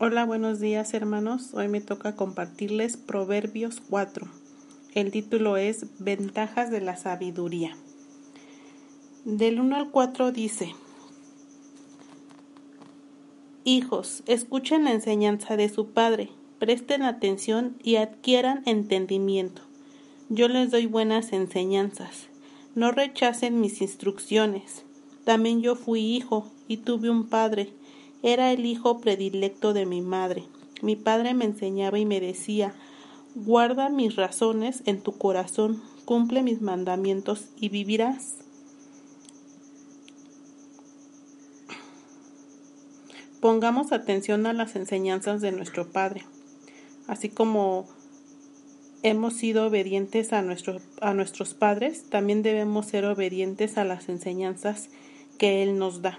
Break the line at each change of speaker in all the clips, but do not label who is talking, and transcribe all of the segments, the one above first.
Hola, buenos días hermanos. Hoy me toca compartirles Proverbios 4. El título es Ventajas de la sabiduría. Del 1 al 4 dice, Hijos, escuchen la enseñanza de su padre, presten atención y adquieran entendimiento. Yo les doy buenas enseñanzas. No rechacen mis instrucciones. También yo fui hijo y tuve un padre era el hijo predilecto de mi madre. Mi padre me enseñaba y me decía, guarda mis razones en tu corazón, cumple mis mandamientos y vivirás. Pongamos atención a las enseñanzas de nuestro Padre, así como hemos sido obedientes a, a nuestros padres, también debemos ser obedientes a las enseñanzas que Él nos da.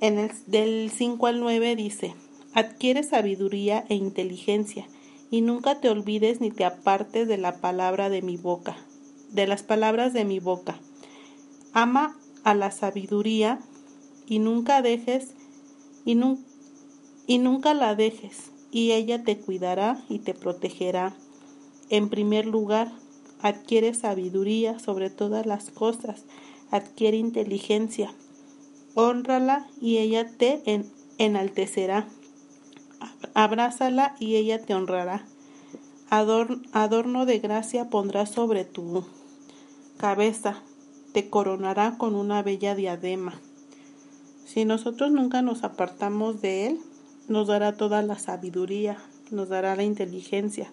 En el del 5 al 9 dice, adquiere sabiduría e inteligencia, y nunca te olvides ni te apartes de la palabra de mi boca, de las palabras de mi boca. Ama a la sabiduría y nunca dejes y, y nunca la dejes, y ella te cuidará y te protegerá. En primer lugar, adquiere sabiduría sobre todas las cosas, adquiere inteligencia Honrala y ella te enaltecerá. Abrázala y ella te honrará. adorno de gracia pondrá sobre tu cabeza. Te coronará con una bella diadema. Si nosotros nunca nos apartamos de Él, nos dará toda la sabiduría, nos dará la inteligencia.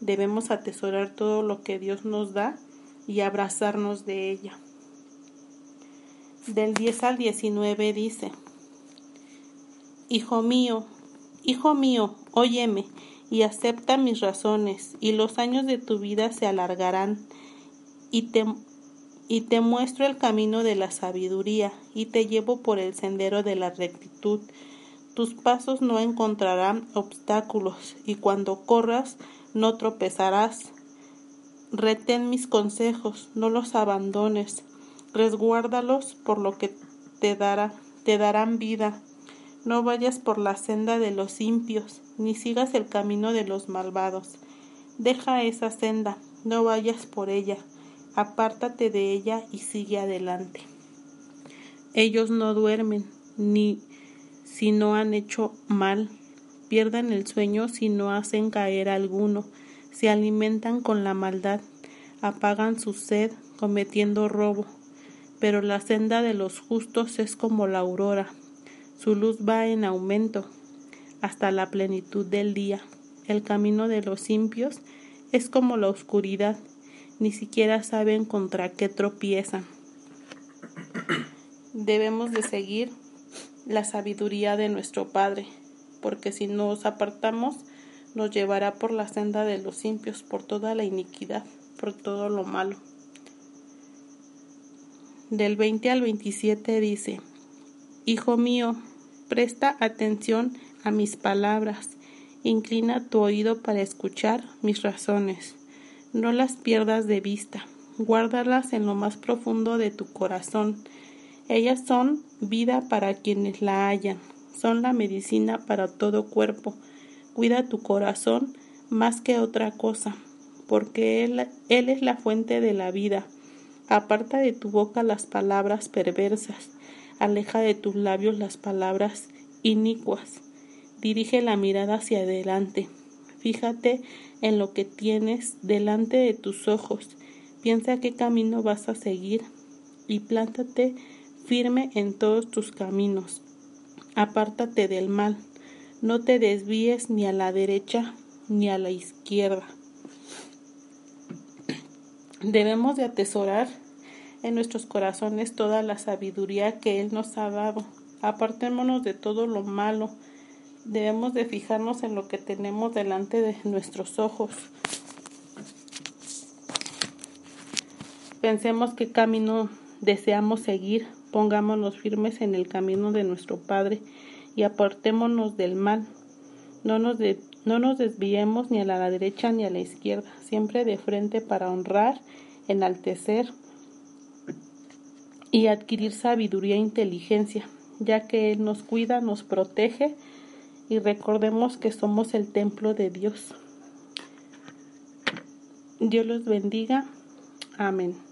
Debemos atesorar todo lo que Dios nos da y abrazarnos de ella del 10 al 19 dice, Hijo mío, hijo mío, óyeme y acepta mis razones, y los años de tu vida se alargarán, y te, y te muestro el camino de la sabiduría, y te llevo por el sendero de la rectitud. Tus pasos no encontrarán obstáculos, y cuando corras no tropezarás. Retén mis consejos, no los abandones resguárdalos por lo que te dará, te darán vida. No vayas por la senda de los impios, ni sigas el camino de los malvados. Deja esa senda, no vayas por ella, apártate de ella y sigue adelante. Ellos no duermen, ni si no han hecho mal, pierdan el sueño si no hacen caer alguno, se alimentan con la maldad, apagan su sed cometiendo robo, pero la senda de los justos es como la aurora, su luz va en aumento hasta la plenitud del día. El camino de los impios es como la oscuridad, ni siquiera saben contra qué tropiezan. Debemos de seguir la sabiduría de nuestro Padre, porque si nos apartamos, nos llevará por la senda de los impios, por toda la iniquidad, por todo lo malo del 20 al 27 dice, Hijo mío, presta atención a mis palabras, inclina tu oído para escuchar mis razones, no las pierdas de vista, guárdalas en lo más profundo de tu corazón. Ellas son vida para quienes la hallan, son la medicina para todo cuerpo. Cuida tu corazón más que otra cosa, porque él, él es la fuente de la vida Aparta de tu boca las palabras perversas, aleja de tus labios las palabras inicuas. Dirige la mirada hacia adelante. Fíjate en lo que tienes delante de tus ojos. Piensa qué camino vas a seguir y plántate firme en todos tus caminos. Apártate del mal. No te desvíes ni a la derecha ni a la izquierda. Debemos de atesorar en nuestros corazones toda la sabiduría que Él nos ha dado. Apartémonos de todo lo malo. Debemos de fijarnos en lo que tenemos delante de nuestros ojos. Pensemos qué camino deseamos seguir. Pongámonos firmes en el camino de nuestro Padre y apartémonos del mal. No nos, no nos desviemos ni a la derecha ni a la izquierda, siempre de frente para honrar, enaltecer y adquirir sabiduría e inteligencia, ya que Él nos cuida, nos protege y recordemos que somos el templo de Dios. Dios los bendiga. Amén.